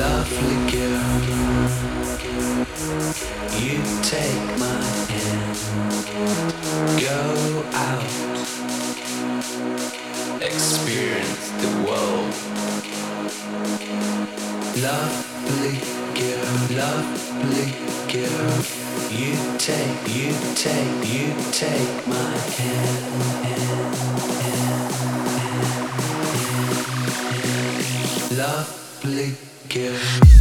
lovely girl. You take my hand. Go out. Experience the world. Lovely girl, lovely girl. You take, you take, you take my hand. hand, hand, hand, hand. Lovely girl.